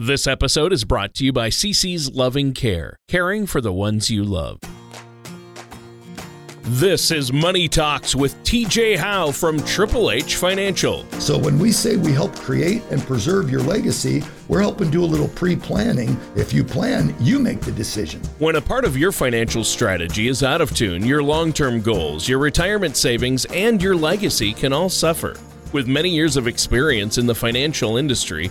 This episode is brought to you by CC's Loving Care, caring for the ones you love. This is Money Talks with TJ Howe from Triple H Financial. So, when we say we help create and preserve your legacy, we're helping do a little pre planning. If you plan, you make the decision. When a part of your financial strategy is out of tune, your long term goals, your retirement savings, and your legacy can all suffer. With many years of experience in the financial industry,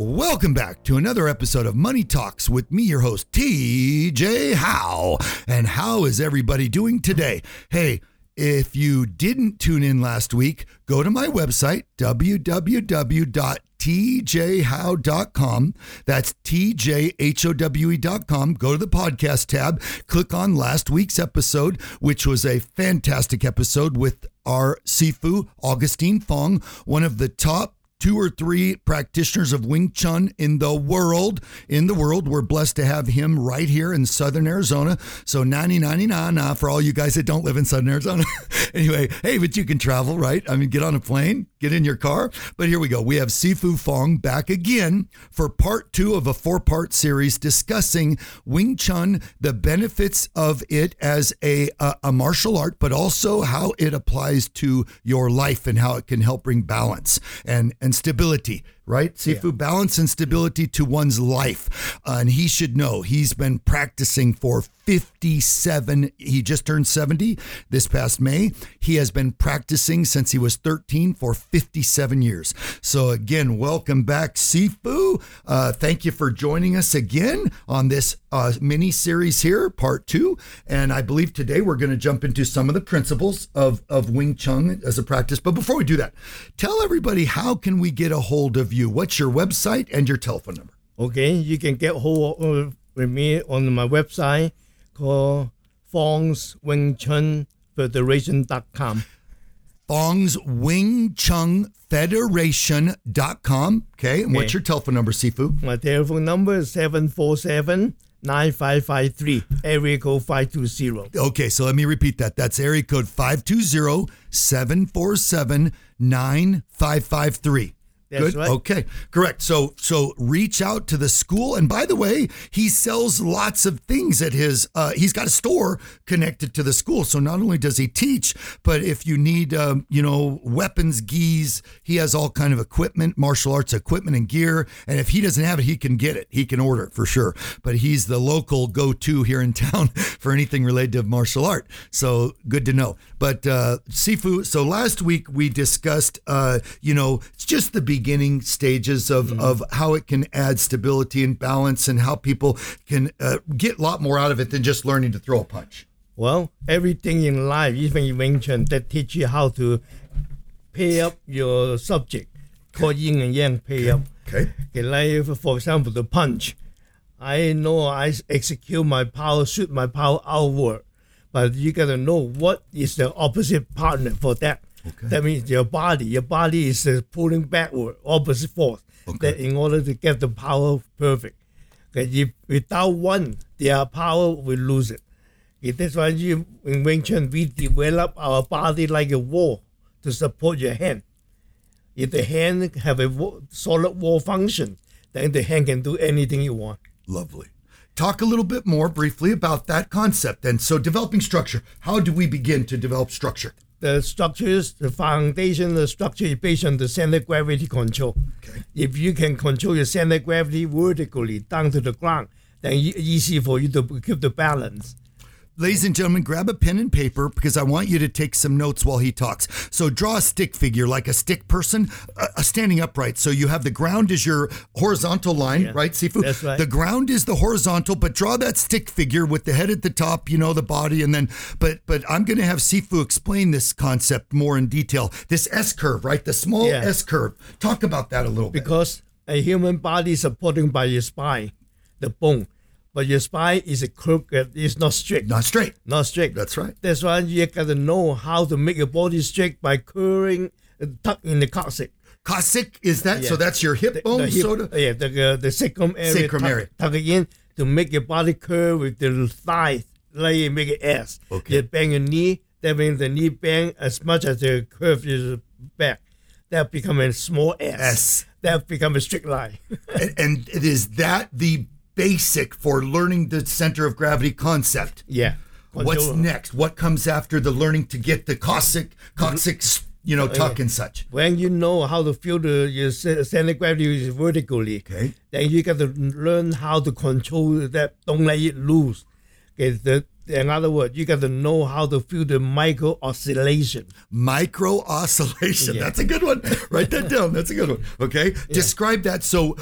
Welcome back to another episode of Money Talks with me, your host, TJ Howe. And how is everybody doing today? Hey, if you didn't tune in last week, go to my website, www.tjhowe.com. That's T-J-H-O-W-E.com. Go to the podcast tab, click on last week's episode, which was a fantastic episode with our Sifu, Augustine Fong, one of the top two or three practitioners of Wing Chun in the world. In the world, we're blessed to have him right here in Southern Arizona. So 9099 uh, for all you guys that don't live in Southern Arizona. anyway, hey, but you can travel, right? I mean, get on a plane, get in your car. But here we go. We have Sifu Fong back again for part two of a four part series discussing Wing Chun, the benefits of it as a, a, a martial art, but also how it applies to your life and how it can help bring balance and, and stability right? Sifu yeah. balance and stability to one's life. Uh, and he should know he's been practicing for 57. He just turned 70 this past May. He has been practicing since he was 13 for 57 years. So, again, welcome back, Sifu. Uh, thank you for joining us again on this uh, mini series here, part two. And I believe today we're going to jump into some of the principles of, of Wing Chun as a practice. But before we do that, tell everybody how can we get a hold of you? You. What's your website and your telephone number? Okay, you can get hold of uh, me on my website called Fong's Wing Chun Federation.com. Fong's Wing Chun Federation.com. Okay, and okay. what's your telephone number, Sifu? My telephone number is 747 9553, area code 520. Okay, so let me repeat that. That's area code 520 747 9553. That's Good. Right. Okay. Correct. So so reach out to the school. And by the way, he sells lots of things at his. Uh, he's got a store connected to the school. So not only does he teach, but if you need, um, you know, weapons, gis, he has all kind of equipment, martial arts equipment and gear. And if he doesn't have it, he can get it. He can order it for sure. But he's the local go-to here in town for anything related to martial art. So good to know. But uh, Sifu. So last week we discussed, uh, you know, it's just the beginning stages of, mm-hmm. of how it can add stability and balance and how people can uh, get a lot more out of it than just learning to throw a punch? Well, everything in life, even in Wing Chun, that teach you how to pay up your subject, called yin and yang pay up. Okay. okay. Like, for example, the punch. I know I execute my power, shoot my power outward, but you got to know what is the opposite partner for that. Okay. That means your body, your body is uh, pulling backward, opposite force. Okay. That in order to get the power perfect. Okay, if without one, their power will lose it. Okay, that's why you, in Wing Chun we develop our body like a wall to support your hand. If the hand have a solid wall function, then the hand can do anything you want. Lovely. Talk a little bit more briefly about that concept. And so, developing structure. How do we begin to develop structure? The structures, the foundation, the structure is based on the center gravity control. Okay. If you can control your center gravity vertically down to the ground, then easy for you to keep the balance. Ladies and gentlemen, grab a pen and paper because I want you to take some notes while he talks. So draw a stick figure like a stick person, uh, standing upright. So you have the ground is your horizontal line, yeah, right, Sifu? That's right. The ground is the horizontal, but draw that stick figure with the head at the top, you know, the body, and then but but I'm gonna have Sifu explain this concept more in detail. This S curve, right? The small yeah. S curve. Talk about that a little because bit. Because a human body is supported by your spine, the bone but your spine is a crooked. It's not straight. Not straight. Not straight. That's right. That's why you gotta know how to make your body straight by curling, uh, tuck in the coccyx. Cossack is that? So that's your hip The- bone, the hip- sort of. Yeah, the uh, the sacrum area. Sacrum tuck, area. Tuck it in to make your body curve with the thigh, like you make it S. Okay. You bend your knee. That means the knee bend as much as the curve is back. That become a small S. S. That become a straight line. and, and it is that the basic for learning the center of gravity concept. yeah. What's next? What comes after the learning to get the cossack, coccyx, you know, uh, tuck and such? when you know how to feel the uh, your center of gravity is vertically, Okay. then you got to learn how to control that. Don't let it loose. Okay, the, in other words, you got to know how to feel the micro oscillation. Micro oscillation. Yeah. That's a good one. Write that down. That's a good one. Okay. Describe that. So,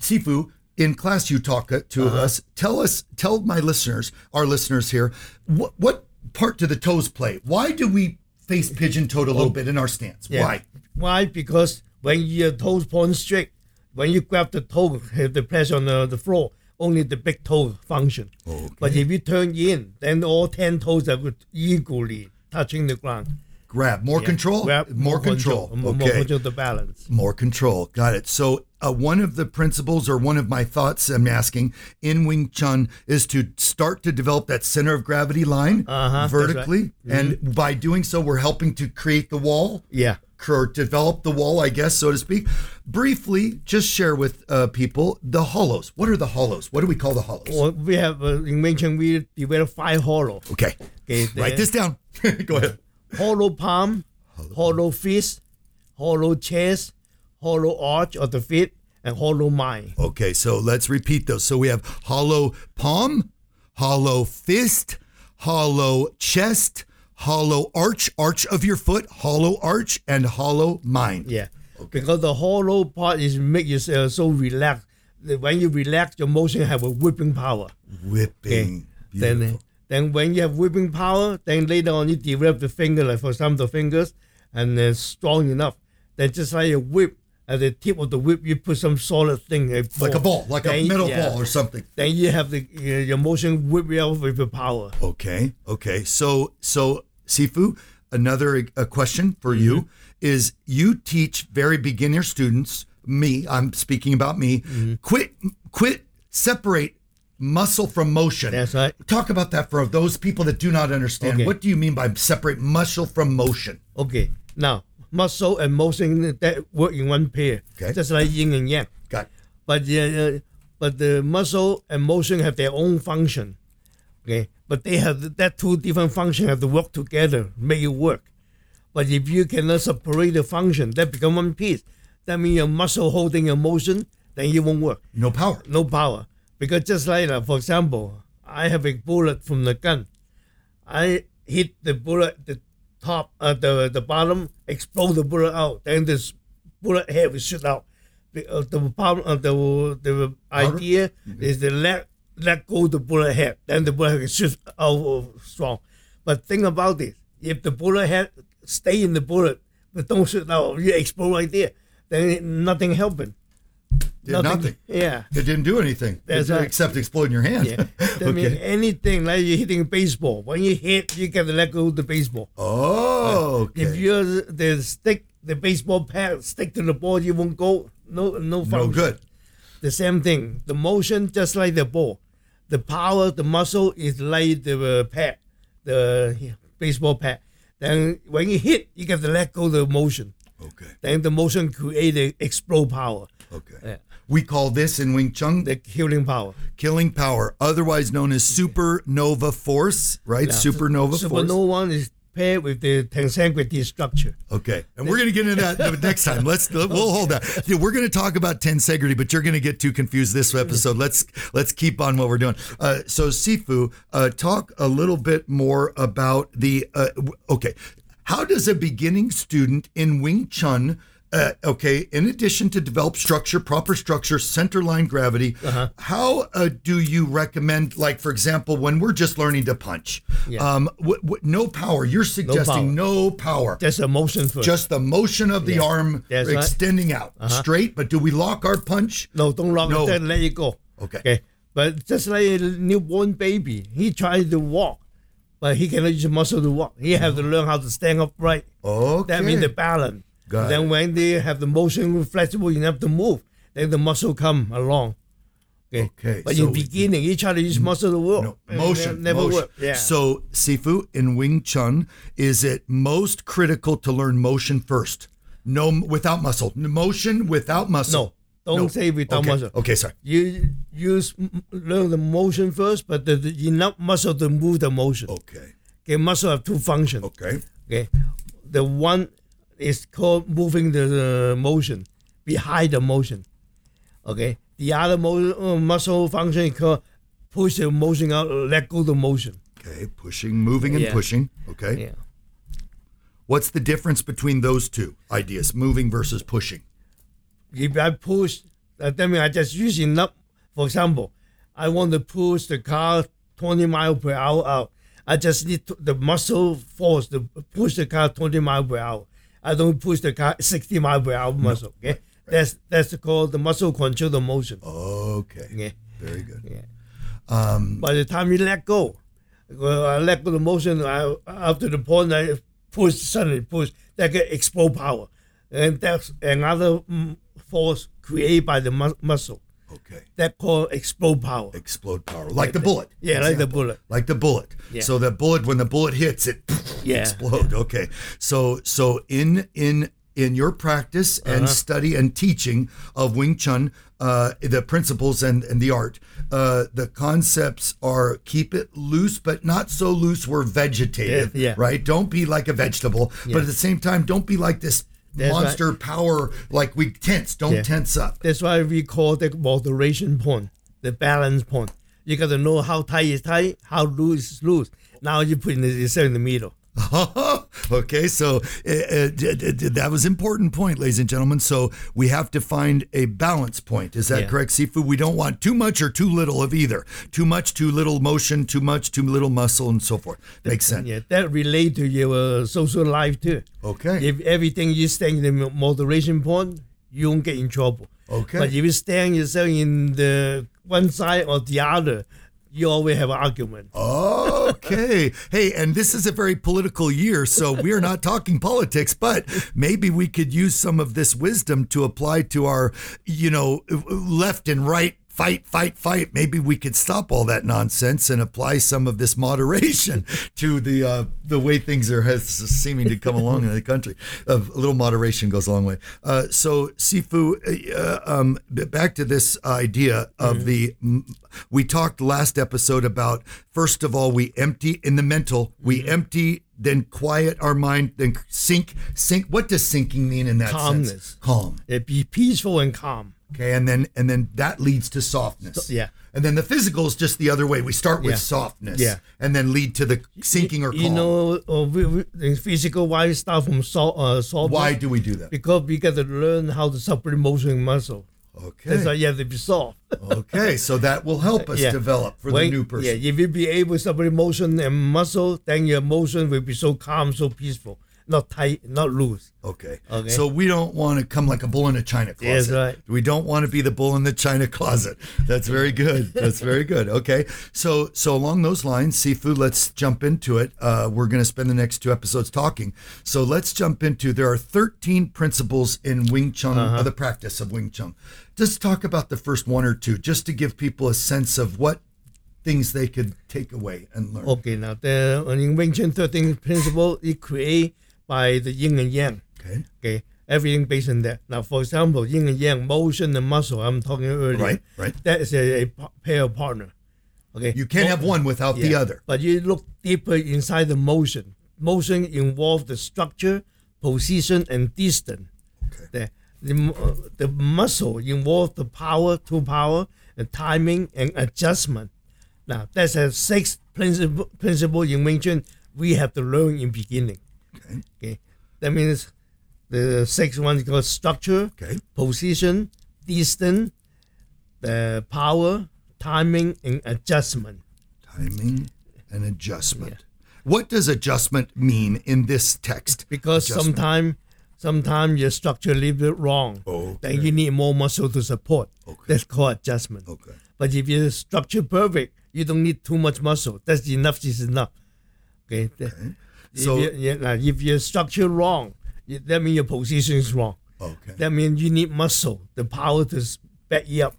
Sifu, in class you talk to Uh-huh. us. Tell us, tell my listeners, our listeners here, what, what part do the toes play? Why do we face pigeon toed a little bit in our stance? Yeah. Why? Why? Because when your toes point straight, when you grab the toe, have the pressure on the, the floor, only the big toe function. But if you turn in, then all ten toes are equally touching the ground. Grab more control. Grab more, control. More, okay. more control the balance. More control. Got it. So, uh, one of the principles or one of my thoughts I'm asking in Wing Chun is to start to develop that center of gravity line Uh-huh, that's right. vertically. And by doing so, we're helping to create the wall Yeah. or develop the wall, I guess, so to speak. Briefly, just share with uh, people the hollows. What are the hollows? What do we call the hollows? Well, we have uh, in Wing Chun, we develop five hollow. Okay. Okay, Write this down. Go ahead. Hollow palm, hollow fist, hollow chest, hollow arch of the feet, and hollow mind. Okay, so let's repeat those. So we have hollow palm, hollow fist, hollow chest, hollow arch, arch of your foot, hollow arch, and hollow mind. Yeah. Because the hollow part is make yourself so relaxed. When you relax, your motion have a whipping power. Whipping. Then, uh, Beautiful. Then when you have whipping power, then later on you develop the finger, like for some of the fingers, and then strong enough. Then just like a whip, at the tip of the whip, you put some solid thing, a like a ball, like a metal yeah. ball or something. Then you have the uh, your motion whip you out with the power. Okay, okay. So, so Sifu, another uh, question for Mm-hmm. you is: you teach very beginner students. Me, I'm speaking about me. Mm-hmm. Quit, quit, separate muscle from motion. That's right. Talk about that for those people that do not understand. Okay. What do you mean by separate muscle from motion? Okay. Now muscle and motion that work in one pair, Okay. just like yin and yang. Got But uh, but the muscle and motion have their own function. Okay, but they have that two different functions have to work together, make it work. But if you cannot separate the function, that become one piece. That means your muscle holding your motion, then it won't work. no power. No power. Because just like, uh, for example, I have a bullet from the gun. I hit the bullet, the top, uh, the the bottom, explode the bullet out. Then this bullet head will shoot out. The, uh, the problem, uh, the the idea is to let let go the bullet head. Then the bullet head shoot out strong. But think about this: if the bullet head stay in the bullet, but don't shoot out, you explode right there. Then nothing happened. Did nothing. Yeah. It didn't do anything That's right. except exploding your hand. Yeah. I mean, anything like you're hitting a baseball. When you hit, you to let go of the baseball. Oh, okay. If you're the stick, the baseball pad stick to the ball, you won't go. No, no, no good. The same thing. The motion, just like the ball. The power, the muscle is like the uh, pad, the baseball pad. Then when you hit, you got to let go of the motion. Okay. Then the motion created explode power, Okay. Yeah. We call this in Wing Chun the healing power. killing power, otherwise known as supernova force, right? Supernova force. Supernova one is paired with the tensegrity structure. Okay, and we're going to get into that next time. Let's we'll hold that. Yeah, we're going to talk about tensegrity, but you're going to get too confused this episode. Let's let's keep on what we're doing. Uh, so Sifu, uh, talk a little bit more about the. Uh, okay, how does a beginning student in Wing Chun? Uh, okay, in addition to develop structure, proper structure, center line gravity, how uh, do you recommend, like, for example, when we're just learning to punch, Yeah. um, w- w- no power, you're suggesting no power. No Just a motion first. Just the motion of the Yeah. arm That's right. Uh-huh. extending out straight, but do we lock our punch? no, don't lock No. it. Then let it go. Okay. Okay. But just like a newborn baby, he tries to walk, but he cannot use muscle to walk. He have to learn how to stand upright. Okay. That means the balance. Got then it. when they have the motion flexible enough to move, then the muscle come along. Okay. Okay, But so- in beginning, he try to use mm. muscle to work. No, motion, never motion. work. Yeah. So, Sifu in Wing Chun, is it most critical to learn motion first? No, without muscle. Motion without muscle. no, don't No. say without okay. muscle. Okay, sorry. You use learn the motion first, but the, the enough muscle to move the motion. Okay. Okay, muscle have two functions. Okay. Okay, the one is called moving the, motion behind the motion. Okay, the other mo- uh, muscle function is called push the motion out, let go the motion. Okay. Pushing, moving, and Yeah. pushing. Okay. Yeah. What's the difference between those two ideas, moving versus pushing? If I push, uh, that means I just use enough. For example, I want to push the car 20 miles per hour out. I just need to, the muscle force to push the car 20 miles per hour. I don't push the car 60 miles per hour muscle. Okay, that's that's called the muscle control the motion. Okay. Yeah. Very good. Yeah. Um, By the time you let go, well, I let go the motion. I, up to the point I push suddenly push that get explode power, and that's another mm, force created by the mu- muscle okay. that called explode power. Explode power, like the bullet. Yeah, like the bullet. Like the bullet. Yeah. So the bullet, when the bullet hits, it Yeah. explode. Okay. So so in in in your practice and Uh-huh. study and teaching of Wing Chun, uh, the principles and, and the art, uh, the concepts are keep it loose, but not so loose we're vegetative, Yeah, yeah. right? Don't be like a vegetable, but at the same time, don't be like this That's right. monster power, like we tense. Don't Yeah. tense up. That's why we call the moderation point, the balance point. You got to know how tight is tight, how loose is loose. Now you put yourself in the middle. okay, so uh, uh, that was important point, ladies and gentlemen. So we have to find a balance point. Is that Yeah. correct, Sifu? We don't want too much or too little of either. Too much, too little motion. Too much, too little muscle, and so forth. Makes sense. Yeah, that relate to your social life too. Okay. If everything you stay in the moderation point, you won't get in trouble. Okay. But if you stand yourself in the one side or the other, you always have an argument. Okay. Hey, and this is a very political year, so we're not talking politics, but maybe we could use some of this wisdom to apply to our, you know, left and right fight, fight, fight. Maybe we could stop all that nonsense and apply some of this moderation to the uh, the way things are has, seeming to come along in the country. A little moderation goes a long way. Uh, so, Sifu, uh, um, back to this idea of the. We talked last episode about first of all we empty in the mental we empty then quiet our mind then sink sink. What does sinking mean in that sense? Calmness. Calm. It be peaceful and calm. Okay, and then and then that leads to softness. yeah. And then the physical is just the other way. We start with Yeah. softness. Yeah. And then lead to the sinking or calm. You know, uh, we, we, the physical why start from so, uh, soft. Why do we do that? Because we got to learn how to separate motion and muscle. Okay. That's why you have to be soft. okay, so that will help us Yeah. develop for When- the new person. Yeah, if you be able to separate motion and muscle, then your motion will be so calm, so peaceful, not tight, not loose. Okay. Okay. So we don't want to come like a bull in a china closet. Yes, right. We don't want to be the bull in the china closet. That's very good. That's very good. Okay. So so along those lines, Sifu. Let's jump into it. Uh, we're going to spend the next two episodes talking. So let's jump into. There are 13 principles in Wing Chun, Uh-huh. uh, the practice of Wing Chun. Just talk about the first one or two, just to give people a sense of what things they could take away and learn. Okay, now the in Wing Chun 13 principle is created by the yin and yang. Okay. Okay, everything based on that. Now, for example, yin and yang, motion and muscle. I'm talking earlier. Right, right. That is a, a pair of partner. Okay. You can't have one without the other. But you look deeper inside the motion. Motion involves the structure, position, and distance. Okay. The, the, the muscle involves the power, to power, and timing and adjustment. Now, that's a six principle, principle in Wing Chun we have to learn in beginning. Okay. Okay. That means the sixth one is called structure, Okay. position, distance, the power, timing, and adjustment. Timing and adjustment. What does adjustment mean in this text? because sometimes Sometimes your structure a little bit wrong. Oh, Then you need more muscle to support. Okay. That's called adjustment. Okay. But if your structure perfect, you don't need too much muscle. That's enough is enough. Okay. The- So- if, you, if your structure wrong, that means your position is wrong. Okay. That means you need muscle, the power to back you up.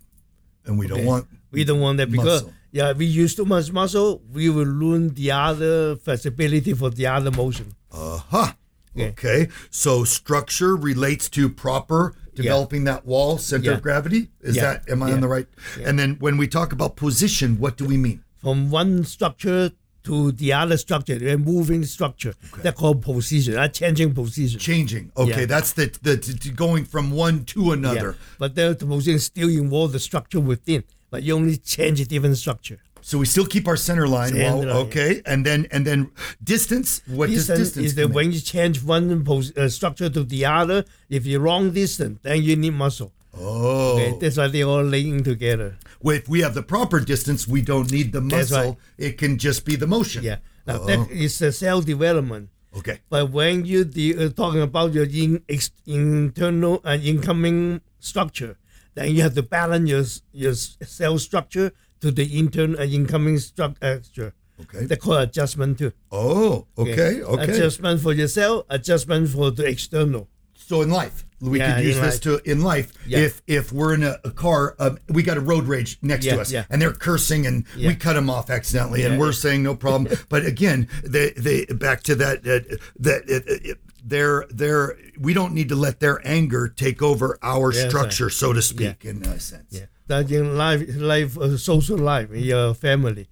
and we don't want We don't want that because Muscle. yeah, we use too much muscle, we will ruin the other flexibility for the other motion. uh-huh. Okay. Okay. So structure relates to proper developing that wall center of gravity. Is Yeah. that am I on the right? And then when we talk about position, what do we mean? From one structure to the other structure, a moving structure. That's called position. A changing position. Changing. Okay, Yeah. that's the the t- t- going from one to another. Yeah. But the, the position still involve the structure within, but you only change a different structure. So we still keep our center line. Center while, line. okay, and then and then distance. What Distance, does distance is that when you change one pos- uh, structure to the other, if you're wrong distance, then you need muscle. Oh, Okay, that's why they all linking together. Well, if we have the proper distance, we don't need the muscle. It can just be the motion. Yeah. Now Oh. that is a cell development. Okay. But when you de- uh, talking about your in, ex- internal and incoming structure, then you have to balance your your cell structure to the internal and incoming structure. Okay. They call adjustment too. Oh, okay, okay. Adjustment for your cell, adjustment for the external. So in life, we Yeah, could use this life. to in life. Yeah. If if we're in a, a car, uh, we got a road rage next to us, yeah. and they're cursing, and we cut them off accidentally, and we're yeah. saying no problem. but again, they they back to that uh, that it, it, they're they're we don't need to let their anger take over our structure, so to speak, in a sense. Yeah. That in life, life, uh, social life, in your family,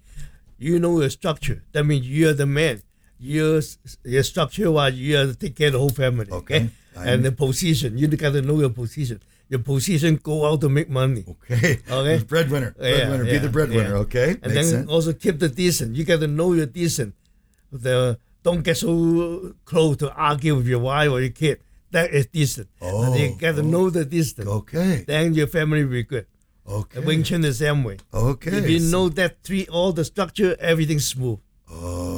you know your structure. That means you are the man. Your your structure was you have to take care of the whole family. Okay. I And the position, you got to know your position. Your position go out to make money. Okay. Okay. Breadwinner. Yeah, Breadwinner. Be yeah, the breadwinner. yeah. Okay. And Makes then sense. also keep the distance. You got to know your distance. The don't get so close to argue with your wife or your kid. That is distance. Oh, you got to oh. know the distance. Okay. Then your family will be good. Okay. Wing Chun the same way. Okay. If you know that three, all the structure, everything's smooth. Oh,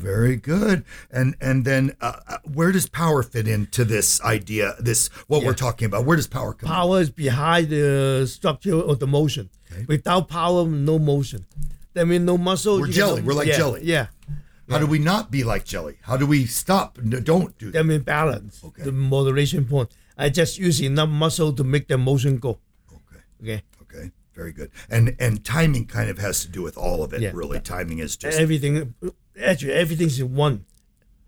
very good. And and then uh, uh, where does power fit into this idea? This what we're talking about? Where does power come? in? Power is behind the structure of the motion. Without power, no motion. That means no muscle. We're jelly. We're like yeah, jelly. Yeah. How do we not be like jelly? How do we stop? No, don't do that. That means balance. Okay. The moderation point. I just use enough muscle to make the motion go. Okay. Okay. Okay. Very good. And and timing kind of has to do with all of it. Yeah. Really, timing is just. Everything, actually, everything's in one.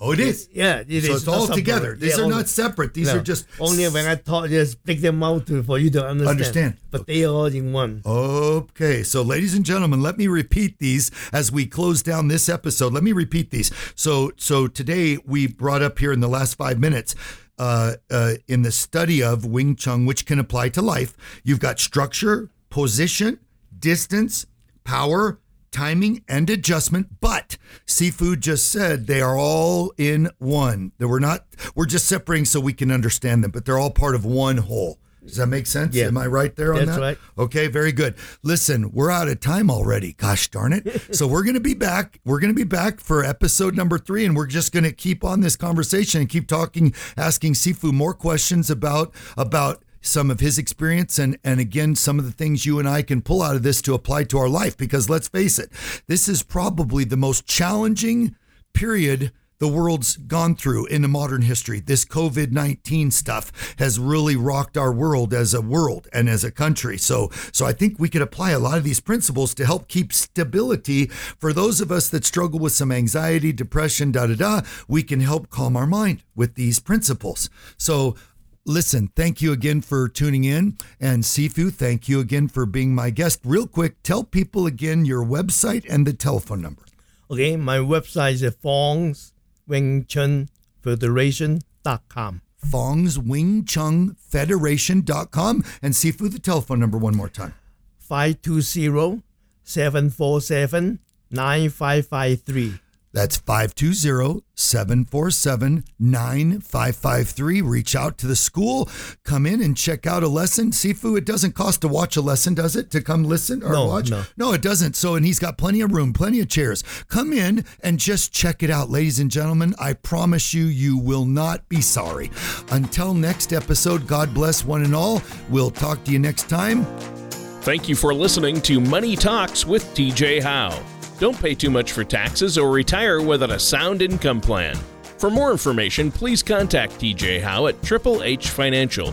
Oh, it is. Yeah, it so is it's all together. These Yeah, are all- not separate. These No. are just only when I talk, just break them out to, for you to understand. Understand. But they are all in one. Okay, so ladies and gentlemen, let me repeat these as we close down this episode. Let me repeat these. So, so today we brought up here in the last five minutes, uh, uh, in the study of Wing Chun, which can apply to life. You've got structure, position, distance, power, timing, and adjustment. But Sifu just said they are all in one. That we're not. We're just separating so we can understand them, but they're all part of one whole. Does that make sense? Yeah. Am I right there on That's that? right. Okay, very good. Listen, we're out of time already. Gosh darn it. so we're going to be back. We're going to be back for episode number three, and we're just going to keep on this conversation and keep talking, asking Sifu more questions about about some of his experience and and again some of the things you and I can pull out of this to apply to our life because let's face it this is probably the most challenging period the world's gone through in the modern history. This COVID 19 stuff has really rocked our world as a world and as a country. So, so I think we could apply a lot of these principles to help keep stability for those of us that struggle with some anxiety, depression, da da da. We can help calm our mind with these principles. So, Listen, thank you again for tuning in. And Sifu, thank you again for being my guest. Real quick, tell people again your website and the telephone number. Okay, my website is Fong's Wing Chun Federation.com. Fong's Wing Chun Federation.com and Sifu, the telephone number one more time. 520 747 9553. That's 520 747 9553. Reach out to the school, come in and check out a lesson. Sifu, it doesn't cost to watch a lesson, does it? To come listen or No, watch? no. No, it doesn't. So, and he's got plenty of room, plenty of chairs. Come in and just check it out, ladies and gentlemen. I promise you, you will not be sorry. Until next episode, God bless one and all. We'll talk to you next time. Thank you for listening to Money Talks with TJ Howe. Don't pay too much for taxes or retire without a sound income plan. For more information, please contact TJ Howe at Triple H Financial.